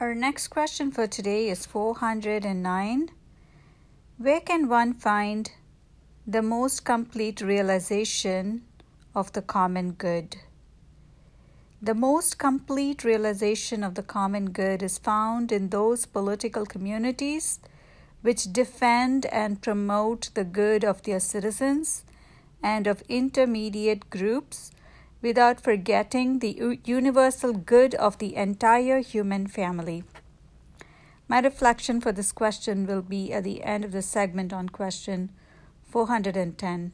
Our next question for today is 409. Where can one find the most complete realization of the common good? The most complete realization of the common good is found in those political communities which defend and promote the good of their citizens and of intermediate groups without forgetting the universal good of the entire human family. My reflection for this question will be at the end of the segment on question 410.